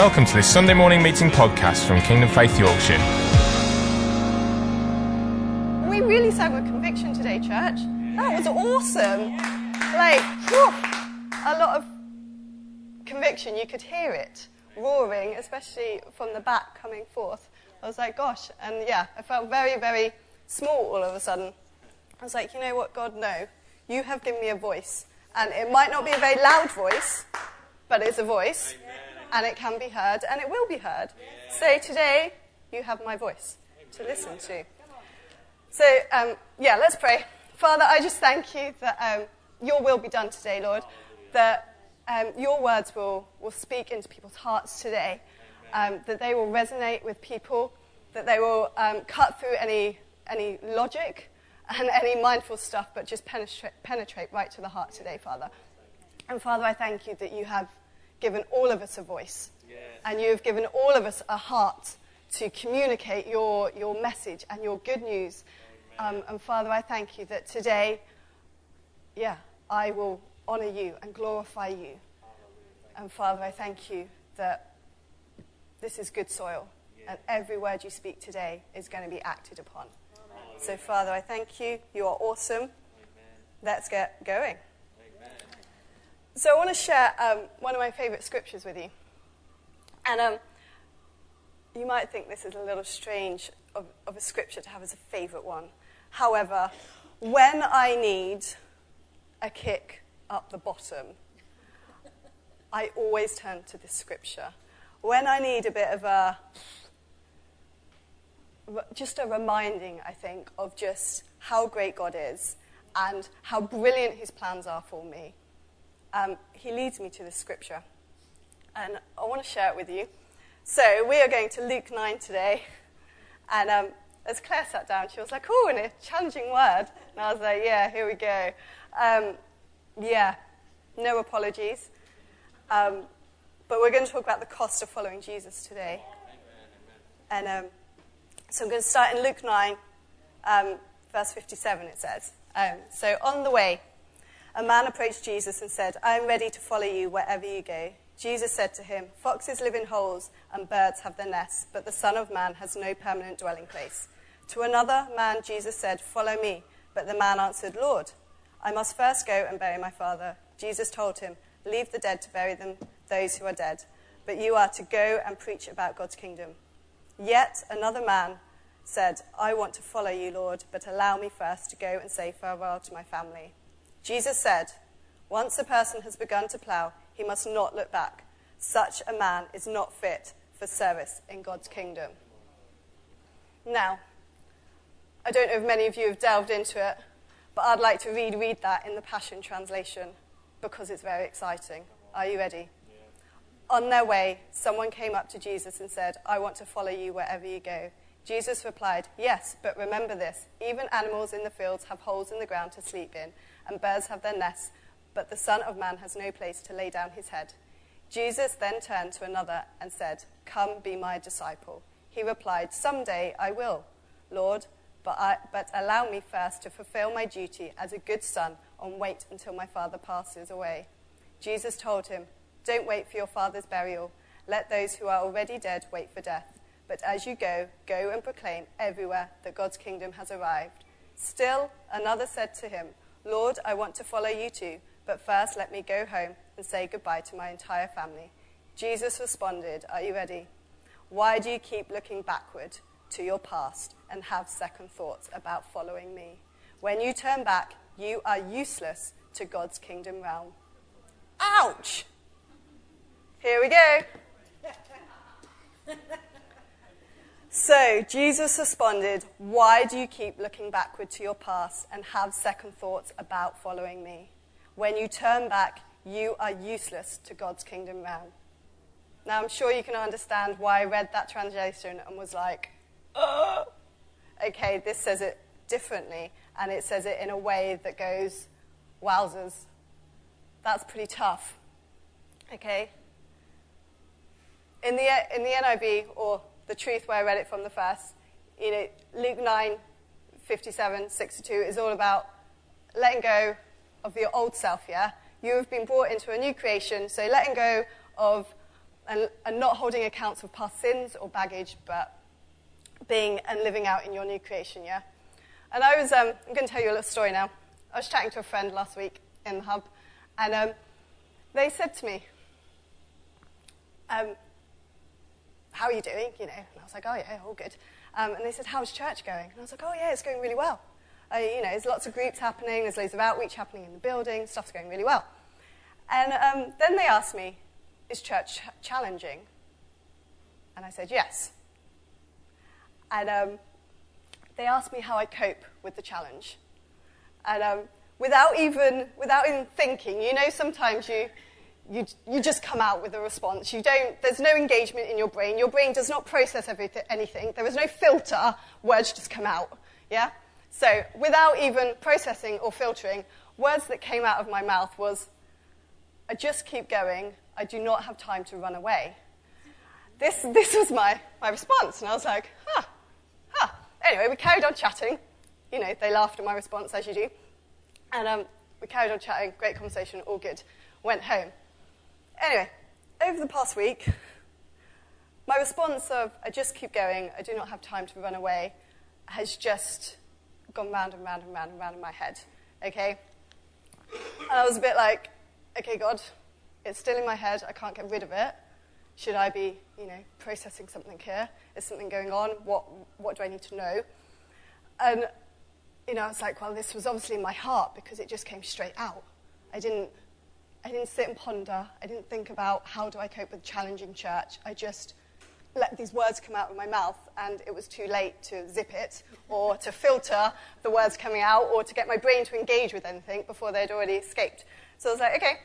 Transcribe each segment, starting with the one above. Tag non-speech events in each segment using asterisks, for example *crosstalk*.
Welcome to this Sunday morning meeting podcast from Kingdom Faith Yorkshire. We really sang with conviction today, church. That was awesome. Like, whew, a lot of conviction. You could hear it roaring, especially from the back coming forth. I was like, gosh. And yeah, I felt very, very small all of a sudden. I was like, you know what, God, no. You have given me a voice. And it might not be a very loud voice, but it's a voice. And it can be heard, and it will be heard. So today, you have my voice to listen to. So, um, yeah, let's pray. Father, I just thank you that um, your will be done today, Lord. That um, your words will, will speak into people's hearts today. Um, that they will resonate with people. That they will um, cut through any, any logic and any mindful stuff, but just penetrate, penetrate right to the heart today, Father. And Father, I thank you that you have given all of us a voice. And you have given all of us a heart to communicate your, your message and your good news. Um, and Father, I thank you that today, yeah, I will honor you and glorify you. And Father, I thank you that this is good soil. And every word you speak today is going to be acted upon. So, Father, I thank you. You are awesome. Let's get going. So, I want to share um, one of my favorite scriptures with you. And um, you might think this is a little strange of, of a scripture to have as a favorite one. However, when I need a kick up the bottom, I always turn to this scripture. When I need a bit of a, just a reminding, I think, of just how great God is and how brilliant his plans are for me, um, he leads me to this scripture. And I want to share it with you. So we are going to Luke 9 today. And um, as Claire sat down, she was like, oh, and a challenging word. And I was like, yeah, here we go. Um, yeah, no apologies. Um, but we're going to talk about the cost of following Jesus today. And um, so I'm going to start in Luke 9, um, verse 57, it says. So on the way, a man approached Jesus and said, I am ready to follow you wherever you go. Jesus said to him, Foxes live in holes and birds have their nests, but the Son of Man has no permanent dwelling place. To another man, Jesus said, Follow me. But the man answered, Lord, I must first go and bury my father. Jesus told him, Leave the dead to bury them, those who are dead, but you are to go and preach about God's kingdom. Yet another man said, I want to follow you, Lord, but allow me first to go and say farewell to my family. Jesus said, Once a person has begun to plow, he must not look back. Such a man is not fit for service in God's kingdom. Now, I don't know if many of you have delved into it, but I'd like to read, read that in the Passion Translation because it's very exciting. Are you ready? Yeah. On their way, someone came up to Jesus and said, I want to follow you wherever you go. Jesus replied, Yes, but remember this even animals in the fields have holes in the ground to sleep in, and birds have their nests, but the Son of Man has no place to lay down his head. Jesus then turned to another and said, Come, be my disciple. He replied, Someday I will, Lord, but, I, but allow me first to fulfill my duty as a good son and wait until my father passes away. Jesus told him, Don't wait for your father's burial. Let those who are already dead wait for death. But as you go, go and proclaim everywhere that God's kingdom has arrived. Still, another said to him, Lord, I want to follow you too, but first let me go home and say goodbye to my entire family. Jesus responded, Are you ready? Why do you keep looking backward to your past and have second thoughts about following me? When you turn back, you are useless to God's kingdom realm. Ouch! Here we go. So Jesus responded, Why do you keep looking backward to your past and have second thoughts about following me? When you turn back, you are useless to God's kingdom realm. Now, I'm sure you can understand why I read that translation and was like, oh, okay, this says it differently, and it says it in a way that goes, wowzers, that's pretty tough. Okay? In the, in the NIV, or the truth where I read it from the first. You know, Luke 9, 57, 62 is all about letting go of your old self, yeah? You have been brought into a new creation, so letting go of and, and not holding accounts of past sins or baggage, but being and living out in your new creation, yeah? And I was, um, I'm going to tell you a little story now. I was chatting to a friend last week in the hub, and um, they said to me, um, How are you doing? You know, and I was like, Oh, yeah, all good. Um, and they said, How's church going? And I was like, Oh, yeah, it's going really well. Uh, you know, there's lots of groups happening, there's loads of outreach happening in the building, stuff's going really well. And um, then they asked me, Is church challenging? And I said, Yes. And um, they asked me how I cope with the challenge. And um, without, even, without even thinking, you know, sometimes you, you, you just come out with a response. You don't, there's no engagement in your brain. Your brain does not process everything, anything. There is no filter. Words just come out. Yeah? So without even processing or filtering, words that came out of my mouth was, I just keep going. I do not have time to run away. This, this was my, my response. And I was like, huh, huh. Anyway, we carried on chatting. You know, they laughed at my response, as you do. And um, we carried on chatting, great conversation, all good. Went home. Anyway, over the past week, my response of, I just keep going, I do not have time to run away, has just gone round and round and round and round in my head. Okay? And I was a bit like, okay, God, it's still in my head, I can't get rid of it. Should I be, you know, processing something here? Is something going on? What, what do I need to know? And, you know, I was like, well, this was obviously in my heart because it just came straight out. I didn't, I didn't sit and ponder. I didn't think about how do I cope with challenging church. I just let these words come out of my mouth, and it was too late to zip it or to filter the words coming out or to get my brain to engage with anything before they'd already escaped. So I was like, okay.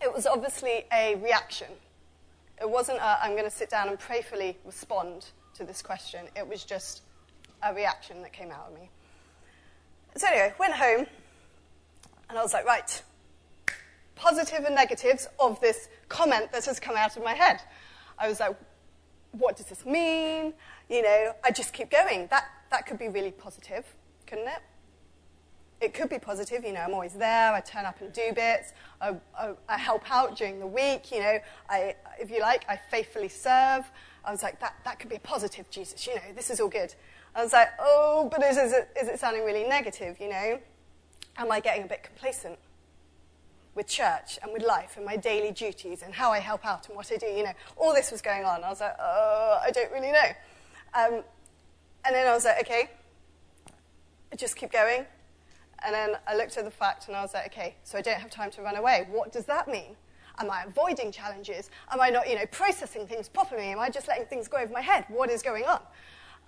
It was obviously a reaction. It wasn't i am going to sit down and prayerfully respond to this question. It was just a reaction that came out of me. So anyway, went home, and I was like, right, positive and negatives of this comment that has come out of my head. I was like, what does this mean? You know, I just keep going. That, that could be really positive, couldn't it? It could be positive, you know, I'm always there, I turn up and do bits, I, I, I help out during the week, you know, I, if you like, I faithfully serve. I was like, that, that could be a positive, Jesus, you know, this is all good. I was like, oh, but is, is, it, is it sounding really negative, you know? Am I getting a bit complacent? With church and with life and my daily duties and how I help out and what I do. You know, all this was going on. I was like, oh, I don't really know. Um, and then I was like, okay, I just keep going. And then I looked at the fact and I was like, okay, so I don't have time to run away. What does that mean? Am I avoiding challenges? Am I not, you know, processing things properly? Am I just letting things go over my head? What is going on?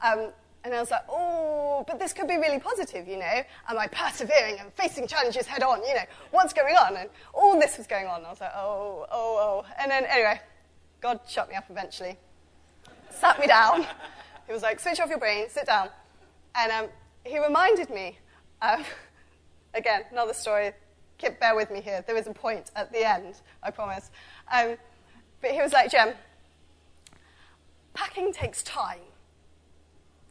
Um, and I was like, oh, but this could be really positive, you know. Am I persevering and facing challenges head on? You know, what's going on? And all this was going on. I was like, oh, oh, oh. And then, anyway, God shut me up eventually, sat me down. He was like, switch off your brain, sit down. And um, he reminded me, um, *laughs* again, another story. Kip, bear with me here. There is a point at the end, I promise. Um, but he was like, Jem, packing takes time.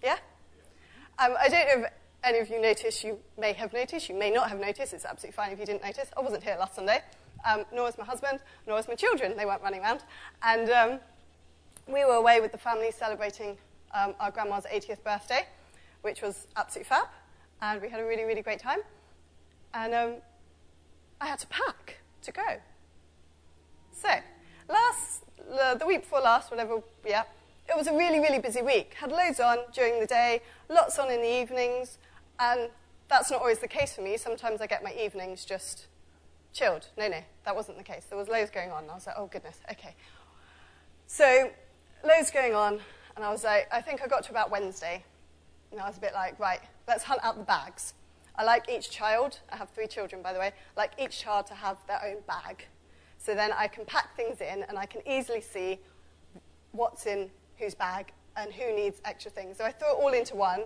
Yeah? Um, I don't know if any of you noticed, you may have noticed, you may not have noticed, it's absolutely fine if you didn't notice. I wasn't here last Sunday, um, nor was my husband, nor was my children. They weren't running around. And um, we were away with the family celebrating um, our grandma's 80th birthday, which was absolutely fab. And we had a really, really great time. And um, I had to pack to go. So, last, the week before last, whatever, yeah, it was a really, really busy week. Had loads on during the day, lots on in the evenings, and that's not always the case for me. Sometimes I get my evenings just chilled. No, no, that wasn't the case. There was loads going on. I was like, oh goodness, okay. So, loads going on, and I was like, I think I got to about Wednesday, and I was a bit like, right, let's hunt out the bags. I like each child, I have three children by the way, I like each child to have their own bag. So then I can pack things in and I can easily see what's in whose bag and who needs extra things. So I threw it all into one.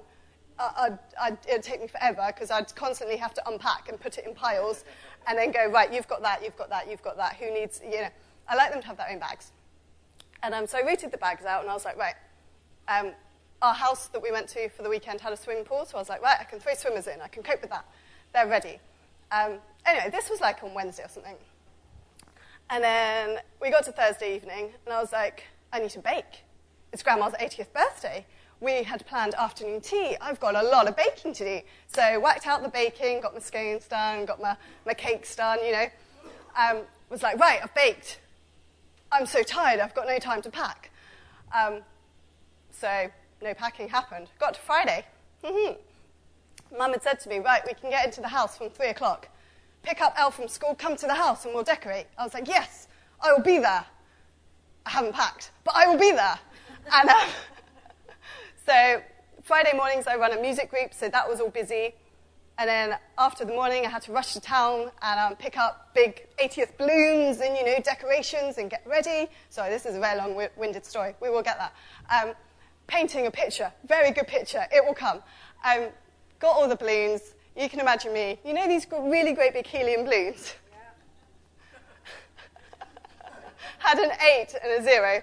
I'd, I'd, it'd take me forever because I'd constantly have to unpack and put it in piles and then go, right, you've got that, you've got that, you've got that. Who needs, you know. I like them to have their own bags. And um, so I routed the bags out and I was like, right, um, our house that we went to for the weekend had a swimming pool, so I was like, right, I can throw swimmers in, I can cope with that. They're ready. Um, anyway, this was like on Wednesday or something. And then we got to Thursday evening, and I was like, I need to bake. It's Grandma's 80th birthday. We had planned afternoon tea. I've got a lot of baking to do. So whacked out the baking, got my scones done, got my, my cakes done, you know. Um, was like, right, I've baked. I'm so tired, I've got no time to pack. Um, so no packing happened. Got to Friday. Mum had said to me, right, we can get into the house from three o'clock. Pick up Elle from school, come to the house, and we'll decorate. I was like, yes, I will be there. I haven't packed, but I will be there. And um, *laughs* so Friday mornings I run a music group, so that was all busy. And then after the morning, I had to rush to town and um, pick up big 80th balloons and, you know, decorations and get ready. Sorry, this is a very long-winded story. We will get that. Um, painting a picture, very good picture. It will come. Um, got all the balloons. You can imagine me. You know these really great big helium balloons? *laughs* Had an eight and a zero.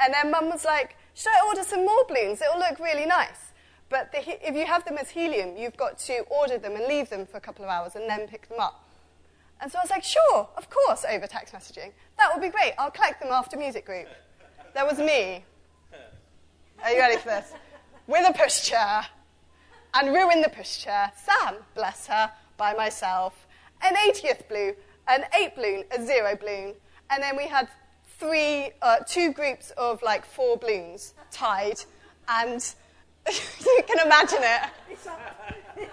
And then mum was like, should I order some more balloons? It'll look really nice. But the, if you have them as helium, you've got to order them and leave them for a couple of hours and then pick them up. And so I was like, sure, of course, over text messaging. That would be great. I'll collect them after music group. There was me. Are you ready for this? With a pushchair. And ruin the pushchair. Sam, bless her, by myself. An 80th blue, an 8 balloon, a 0 balloon. And then we had three, uh, two groups of like four balloons tied. And *laughs* you can imagine it. *laughs*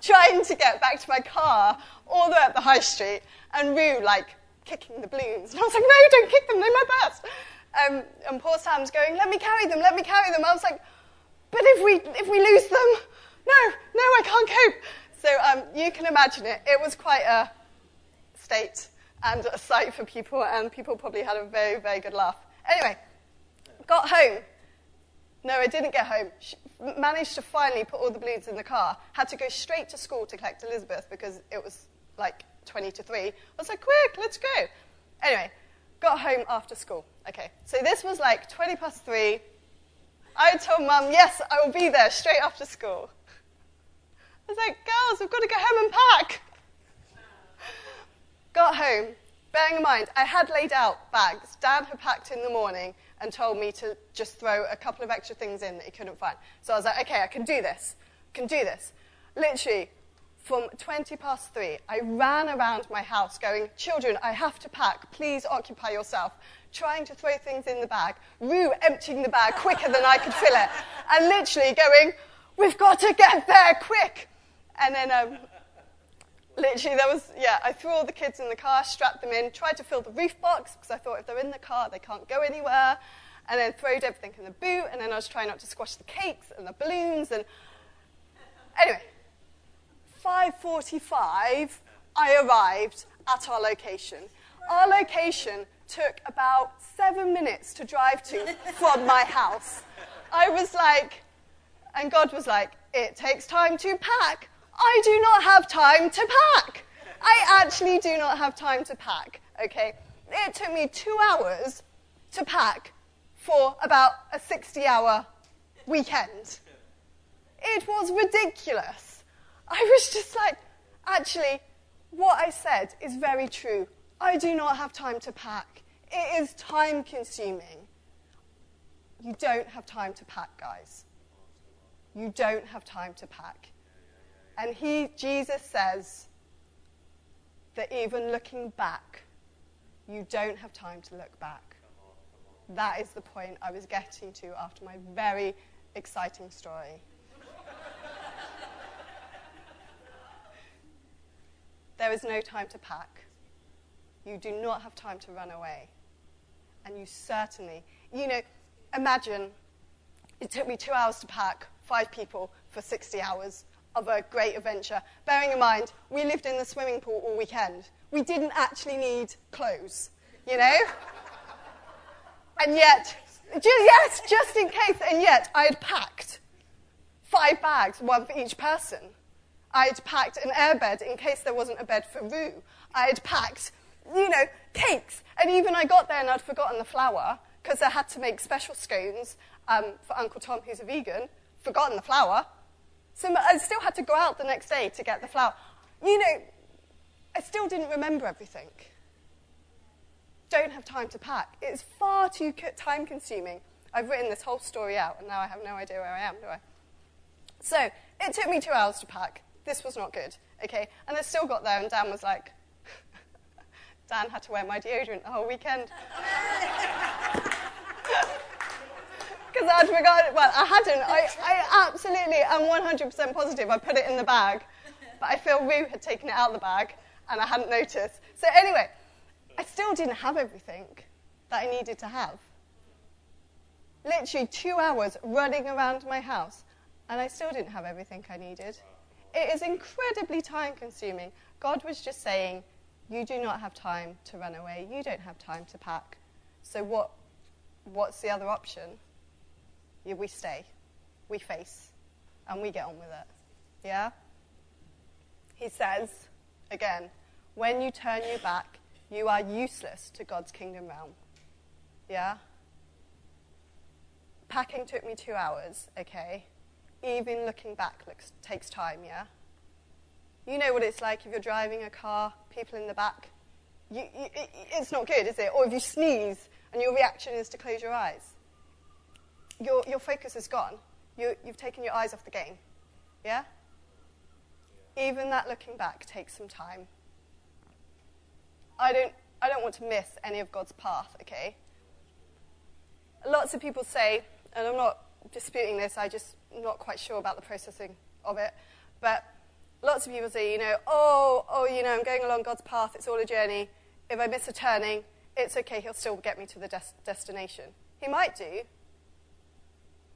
Trying to get back to my car all the way up the high street. And Rue, like, kicking the balloons. And I was like, no, don't kick them, they're my. Um, and poor Sam's going, let me carry them, let me carry them. I was like, but if we, if we lose them, no, no, I can't cope. So um, you can imagine it. It was quite a state and a sight for people, and people probably had a very, very good laugh. Anyway, got home. No, I didn't get home. She managed to finally put all the balloons in the car. Had to go straight to school to collect Elizabeth because it was like 20 to 3. I was like, quick, let's go. Anyway, got home after school. Okay, so this was like 20 past 3. I told mum, yes, I will be there straight after school. I was like, girls, we've got to go home and pack. Got home, bearing in mind, I had laid out bags. Dad had packed in the morning and told me to just throw a couple of extra things in that he couldn't find. So I was like, okay, I can do this. I can do this. Literally, from 20 past three, I ran around my house going, Children, I have to pack. Please occupy yourself. Trying to throw things in the bag. Rue emptying the bag quicker than I could fill it. And literally going, We've got to get there quick. And then, um, literally, there was, yeah, I threw all the kids in the car, strapped them in, tried to fill the roof box because I thought if they're in the car, they can't go anywhere. And then throwed everything in the boot. And then I was trying not to squash the cakes and the balloons. And anyway, 5.45, I arrived at our location. Our location took about seven minutes to drive to from my house. I was like, and God was like, it takes time to pack. I do not have time to pack. I actually do not have time to pack, okay? It took me two hours to pack for about a 60 hour weekend. It was ridiculous. I was just like, actually, what I said is very true. I do not have time to pack. It is time consuming. You don't have time to pack, guys. You don't have time to pack. And he, Jesus says that even looking back, you don't have time to look back. That is the point I was getting to after my very exciting story. there is no time to pack. You do not have time to run away. And you certainly, you know, imagine it took me two hours to pack five people for 60 hours of a great adventure. Bearing in mind, we lived in the swimming pool all weekend. We didn't actually need clothes, you know? and yet, yes, just in case, and yet I had packed five bags, one for each person. I had packed an airbed in case there wasn't a bed for Rue. I had packed, you know, cakes. And even I got there and I'd forgotten the flour because I had to make special scones um, for Uncle Tom, who's a vegan. Forgotten the flour. So I still had to go out the next day to get the flour. You know, I still didn't remember everything. don't have time to pack. It's far too time consuming. I've written this whole story out, and now I have no idea where I am, do I? So, it took me two hours to pack. This was not good, okay? And I still got there, and Dan was like, *laughs* Dan had to wear my deodorant the whole weekend. *laughs* Because I'd forgotten, well, I hadn't. I, I absolutely am 100% positive I put it in the bag. But I feel Rue had taken it out of the bag, and I hadn't noticed. So, anyway, I still didn't have everything that I needed to have. Literally two hours running around my house, and I still didn't have everything I needed. It is incredibly time consuming. God was just saying, You do not have time to run away, you don't have time to pack. So, what, what's the other option? We stay, we face, and we get on with it. Yeah? He says, again, when you turn your back, you are useless to God's kingdom realm. Yeah? Packing took me two hours, okay? Even looking back looks, takes time, yeah? You know what it's like if you're driving a car, people in the back. You, you, it, it's not good, is it? Or if you sneeze and your reaction is to close your eyes. Your, your focus is gone. You, you've taken your eyes off the game. Yeah? Even that looking back takes some time. I don't, I don't want to miss any of God's path, okay? Lots of people say, and I'm not disputing this, I'm just not quite sure about the processing of it, but lots of people say, you know, oh, oh, you know, I'm going along God's path, it's all a journey. If I miss a turning, it's okay, he'll still get me to the des- destination. He might do,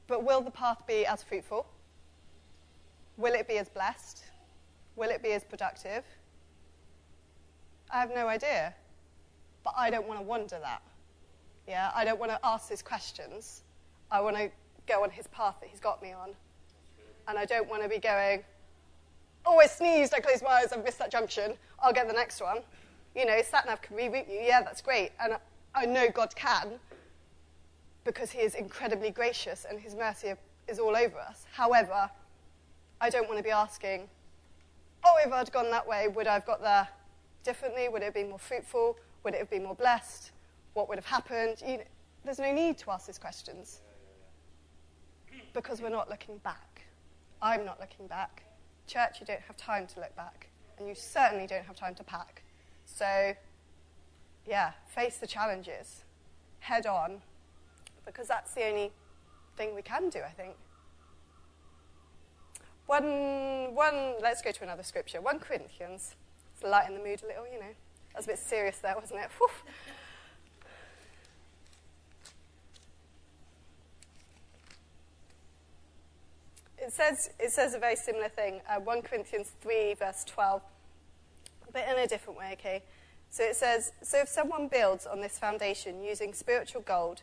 but will the path be as fruitful? Will it be as blessed? Will it be as productive? I have no idea. But I don't want to wonder that. Yeah, I don't want to ask these questions. I want to go on his path that he's got me on. And I don't want to be going, oh, I sneezed, I closed my eyes, I've missed that junction, I'll get the next one. You know, SatNav can reroute you, yeah, that's great. And I know God can because he is incredibly gracious and his mercy is all over us. However, I don't want to be asking, oh, if I'd gone that way, would I have got there differently? Would it have been more fruitful? Would it have been more blessed? What would have happened? You know, there's no need to ask these questions because we're not looking back. I'm not looking back. Church, you don't have time to look back, and you certainly don't have time to pack. So, yeah, face the challenges head on because that's the only thing we can do, I think. One, one, let's go to another scripture. 1 Corinthians. It's lighten the mood a little, you know. That was a bit serious there, wasn't it? Whew. It says, it says a very similar thing, uh, 1 Corinthians 3, verse 12, but in a different way, okay? So it says, So if someone builds on this foundation using spiritual gold,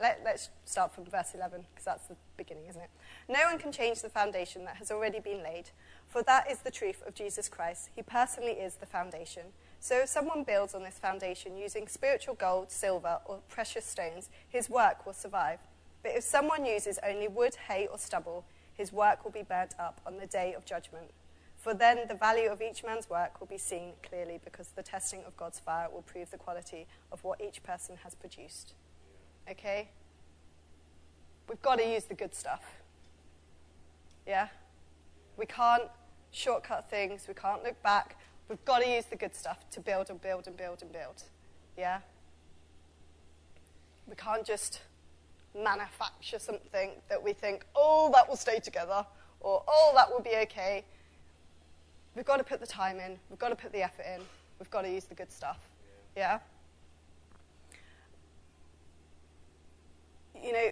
let, us start from verse 11, because that's the beginning, isn't it? No one can change the foundation that has already been laid, for that is the truth of Jesus Christ. He personally is the foundation. So if someone builds on this foundation using spiritual gold, silver, or precious stones, his work will survive. But if someone uses only wood, hay, or stubble, his work will be burnt up on the day of judgment. For then the value of each man's work will be seen clearly, because the testing of God's fire will prove the quality of what each person has produced. Okay? We've got to use the good stuff. Yeah? We can't shortcut things, we can't look back. We've got to use the good stuff to build and build and build and build. Yeah? We can't just manufacture something that we think, oh, that will stay together, or oh, that will be okay. We've got to put the time in, we've got to put the effort in, we've got to use the good stuff. Yeah? You know,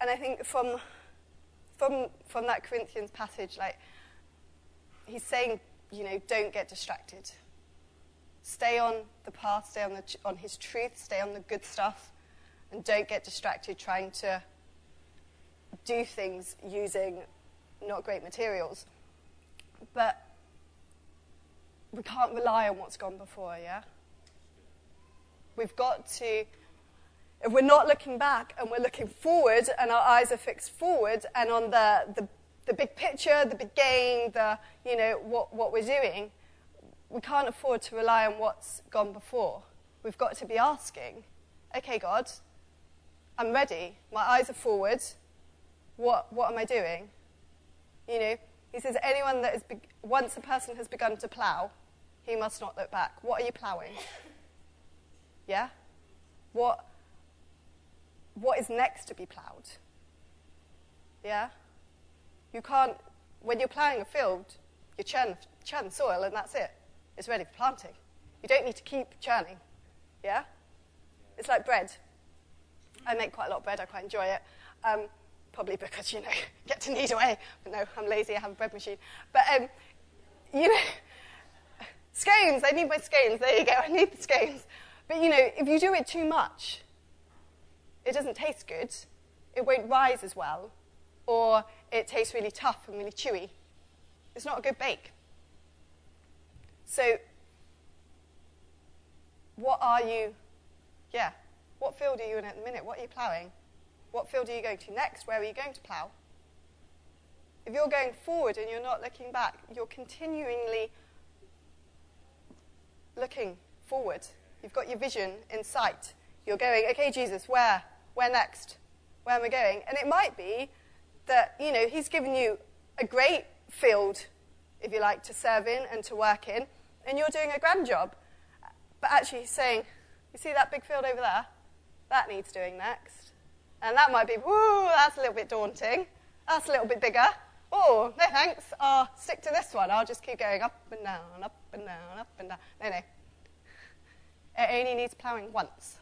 and I think from, from, from that Corinthians passage, like, he's saying, you know, don't get distracted. Stay on the path, stay on, the, on his truth, stay on the good stuff, and don't get distracted trying to do things using not great materials. But we can't rely on what's gone before, yeah? We've got to, if we're not looking back and we're looking forward and our eyes are fixed forward and on the, the, the big picture, the big game, the, you know, what, what we're doing, we can't afford to rely on what's gone before. we've got to be asking, okay, God, I'm ready. My eyes are forward. What, what am I doing? You know, he says, anyone that is, be- once a person has begun to plough, he must not look back. What are you ploughing? *laughs* Yeah? What, what is next to be ploughed? Yeah? You can't, when you're ploughing a field, you churn, churn soil and that's it. It's ready for planting. You don't need to keep churning. Yeah? It's like bread. I make quite a lot of bread, I quite enjoy it. Um, probably because, you know, *laughs* get to knead away. But no, I'm lazy, I have a bread machine. But, um, you know, *laughs* scones, I need my scones. There you go, I need the scones. But, you know, if you do it too much, it doesn't taste good. It won't rise as well. Or it tastes really tough and really chewy. It's not a good bake. So, what are you, yeah, what field are you in at the minute? What are you ploughing? What field are you going to next? Where are you going to plough? If you're going forward and you're not looking back, you're continually looking forward. You've got your vision in sight. You're going, okay, Jesus, where? Where next? Where am I going? And it might be that, you know, He's given you a great field, if you like, to serve in and to work in, and you're doing a grand job. But actually, He's saying, you see that big field over there? That needs doing next. And that might be, whoo, that's a little bit daunting. That's a little bit bigger. Oh, no thanks. I'll stick to this one. I'll just keep going up and down, up and down, up and down. No, no. It only needs ploughing once.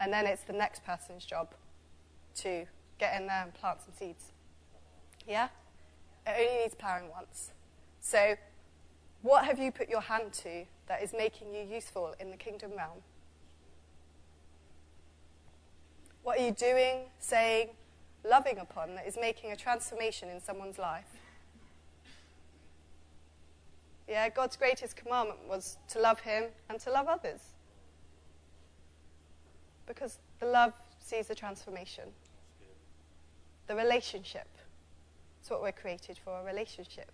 And then it's the next person's job to get in there and plant some seeds. Yeah? It only needs ploughing once. So, what have you put your hand to that is making you useful in the kingdom realm? What are you doing, saying, loving upon that is making a transformation in someone's life? Yeah, God's greatest commandment was to love Him and to love others. Because the love sees the transformation. The relationship. It's what we're created for a relationship.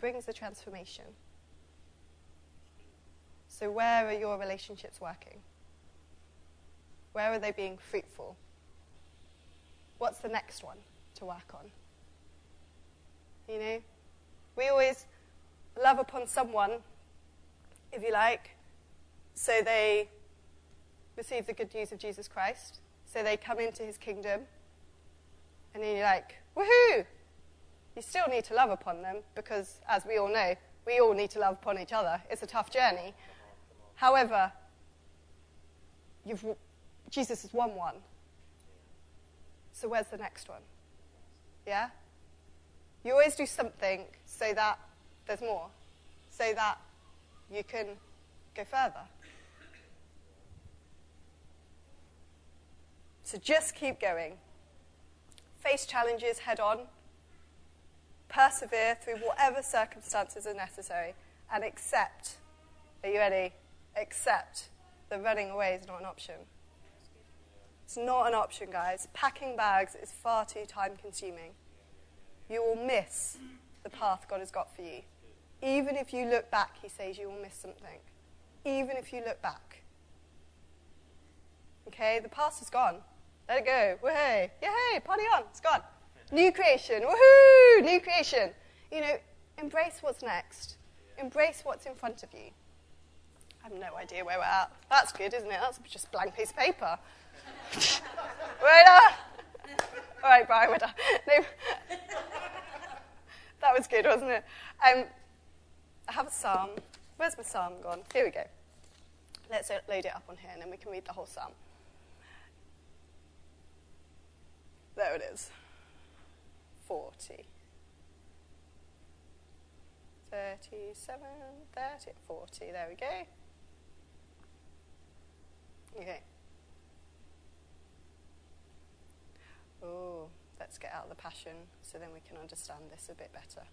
Brings the transformation. So, where are your relationships working? Where are they being fruitful? What's the next one to work on? You know, we always love upon someone, if you like, so they receive the good news of Jesus Christ, so they come into his kingdom, and then you're like, woohoo! You still need to love upon them because, as we all know, we all need to love upon each other. It's a tough journey. However, Jesus has won one. So where's the next one? Yeah? You always do something so that there's more, so that you can go further. So just keep going. Face challenges head on. Persevere through whatever circumstances are necessary and accept. Are you ready? Accept that running away is not an option. It's not an option, guys. Packing bags is far too time consuming. You will miss the path God has got for you. Even if you look back, he says you will miss something. Even if you look back. Okay, the past is gone. Let it go. Woohoo! Yay! Party on! It's gone. New creation. Woohoo! New creation. You know, embrace what's next. Embrace what's in front of you. I have no idea where we're at. That's good, isn't it? That's just a blank piece of paper. *laughs* done. All right, Brian, we're done. *laughs* No. *laughs* that was good, wasn't it? Um, I have a psalm. Where's my psalm gone? Here we go. Let's load it up on here and then we can read the whole psalm. There it is. 40. 37, 30, 40. There we go. Okay. Oh, let's get out of the passion so then we can understand this a bit better.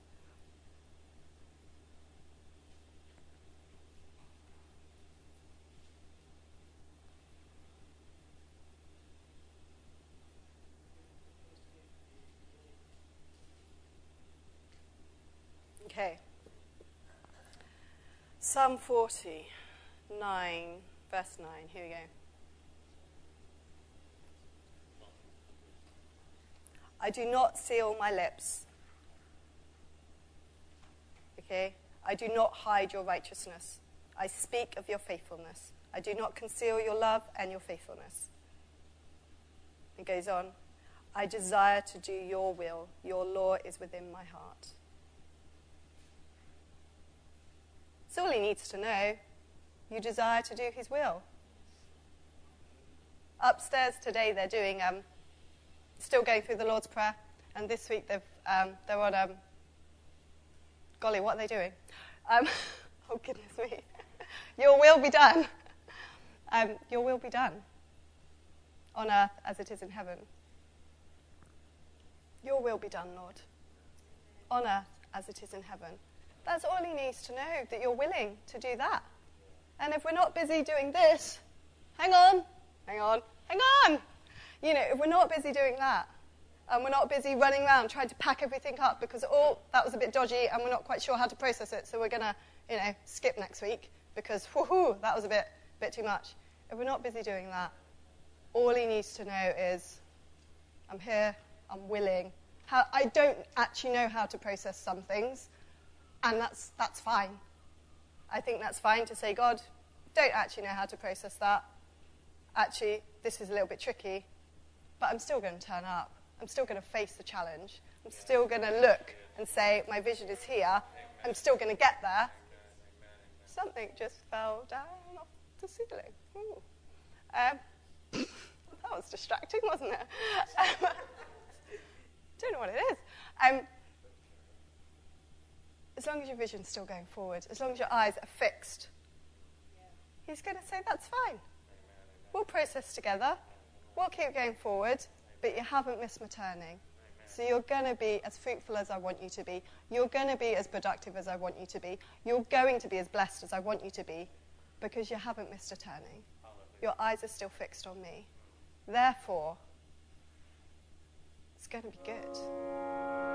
Psalm 49, verse 9. Here we go. I do not seal my lips. Okay? I do not hide your righteousness. I speak of your faithfulness. I do not conceal your love and your faithfulness. It goes on. I desire to do your will. Your law is within my heart. That's all he needs to know. You desire to do his will. Upstairs today, they're doing, um, still going through the Lord's Prayer, and this week they've, um, they're on, um, golly, what are they doing? Um, *laughs* oh, goodness me. *laughs* Your will be done. *laughs* Um, your will be done on earth as it is in heaven. Your will be done, Lord, on earth as it is in heaven. That's all he needs to know, that you're willing to do that. And if we're not busy doing this, hang on, hang on, hang on. You know, if we're not busy doing that, and we're not busy running around trying to pack everything up because, oh, that was a bit dodgy and we're not quite sure how to process it, so we're going to, you know, skip next week because, whoo that was a bit, bit too much. If we're not busy doing that, all he needs to know is, I'm here, I'm willing. How, I don't actually know how to process some things, and that's, that's fine. I think that's fine to say, God, don't actually know how to process that. Actually, this is a little bit tricky, but I'm still going to turn up. I'm still going to face the challenge. I'm still going to look and say, my vision is here. I'm still going to get there. Something just fell down off the ceiling. Um, *coughs* that was distracting, wasn't it? *laughs* Don't know what it is. Um, as long as your vision's still going forward, as long as your eyes are fixed, he's going to say, that's fine. We'll process together. We'll keep going forward, but you haven't missed my turning. So you're going to be as fruitful as I want you to be. You're going to be as productive as I want you to be. You're going to be as blessed as I want you to be because you haven't missed a turning. Your eyes are still fixed on me. Therefore, it's going to be good.